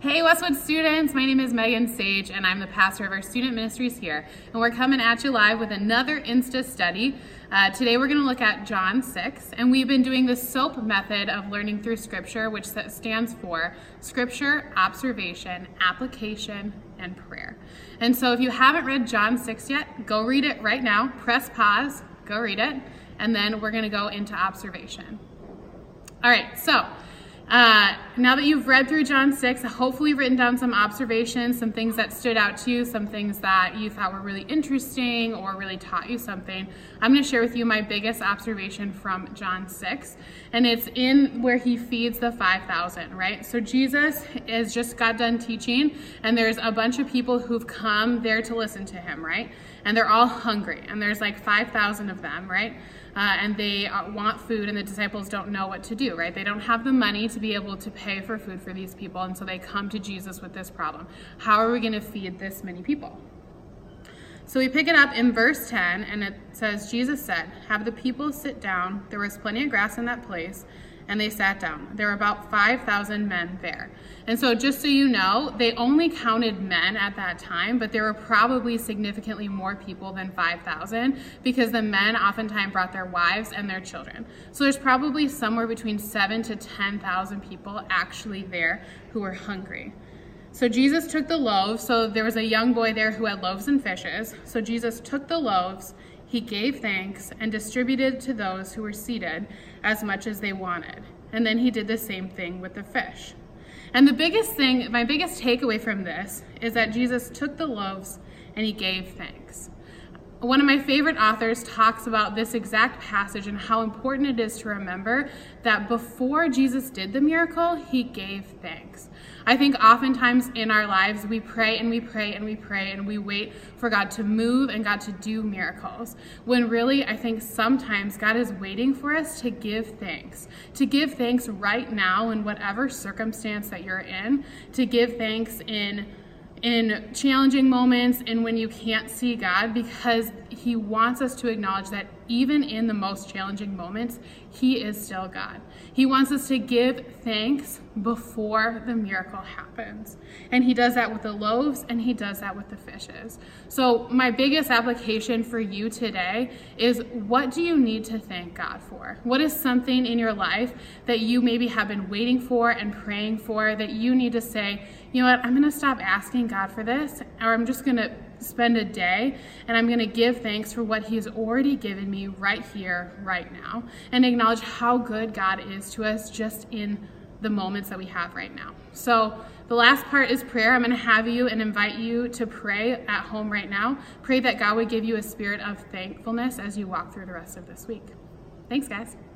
Hey Westwood students, my name is Megan Sage and I'm the pastor of our student ministries here. And we're coming at you live with another Insta study. Uh, today we're going to look at John 6 and we've been doing the SOAP method of learning through scripture which stands for scripture, observation, application, and prayer. And so if you haven't read John 6 yet, go read it right now. Press pause, go read it, and then we're going to go into observation. All right, so uh, now that you've read through John 6, hopefully written down some observations, some things that stood out to you, some things that you thought were really interesting or really taught you something, I'm going to share with you my biggest observation from John 6. And it's in where he feeds the 5,000, right? So Jesus is just got done teaching, and there's a bunch of people who've come there to listen to him, right? And they're all hungry, and there's like 5,000 of them, right? Uh, and they uh, want food, and the disciples don't know what to do, right? They don't have the money to be able to pay for food for these people, and so they come to Jesus with this problem. How are we going to feed this many people? So we pick it up in verse 10, and it says, Jesus said, Have the people sit down. There was plenty of grass in that place and they sat down. There were about 5,000 men there. And so, just so you know, they only counted men at that time, but there were probably significantly more people than 5,000 because the men oftentimes brought their wives and their children. So, there's probably somewhere between 7 to 10,000 people actually there who were hungry. So Jesus took the loaves. So there was a young boy there who had loaves and fishes. So Jesus took the loaves, he gave thanks and distributed to those who were seated as much as they wanted. And then he did the same thing with the fish. And the biggest thing, my biggest takeaway from this is that Jesus took the loaves and he gave thanks. One of my favorite authors talks about this exact passage and how important it is to remember that before Jesus did the miracle, he gave thanks. I think oftentimes in our lives we pray and we pray and we pray and we wait for God to move and God to do miracles. When really, I think sometimes God is waiting for us to give thanks, to give thanks right now in whatever circumstance that you're in, to give thanks in in challenging moments and when you can't see God because He wants us to acknowledge that even in the most challenging moments, He is still God. He wants us to give thanks before the miracle happens. And He does that with the loaves and He does that with the fishes. So, my biggest application for you today is what do you need to thank God for? What is something in your life that you maybe have been waiting for and praying for that you need to say, you know what, I'm going to stop asking God for this, or I'm just going to spend a day and I'm going to give thanks for what He has already given me right here, right now, and acknowledge how good God is to us just in the moments that we have right now. So, the last part is prayer. I'm going to have you and invite you to pray at home right now. Pray that God would give you a spirit of thankfulness as you walk through the rest of this week. Thanks, guys.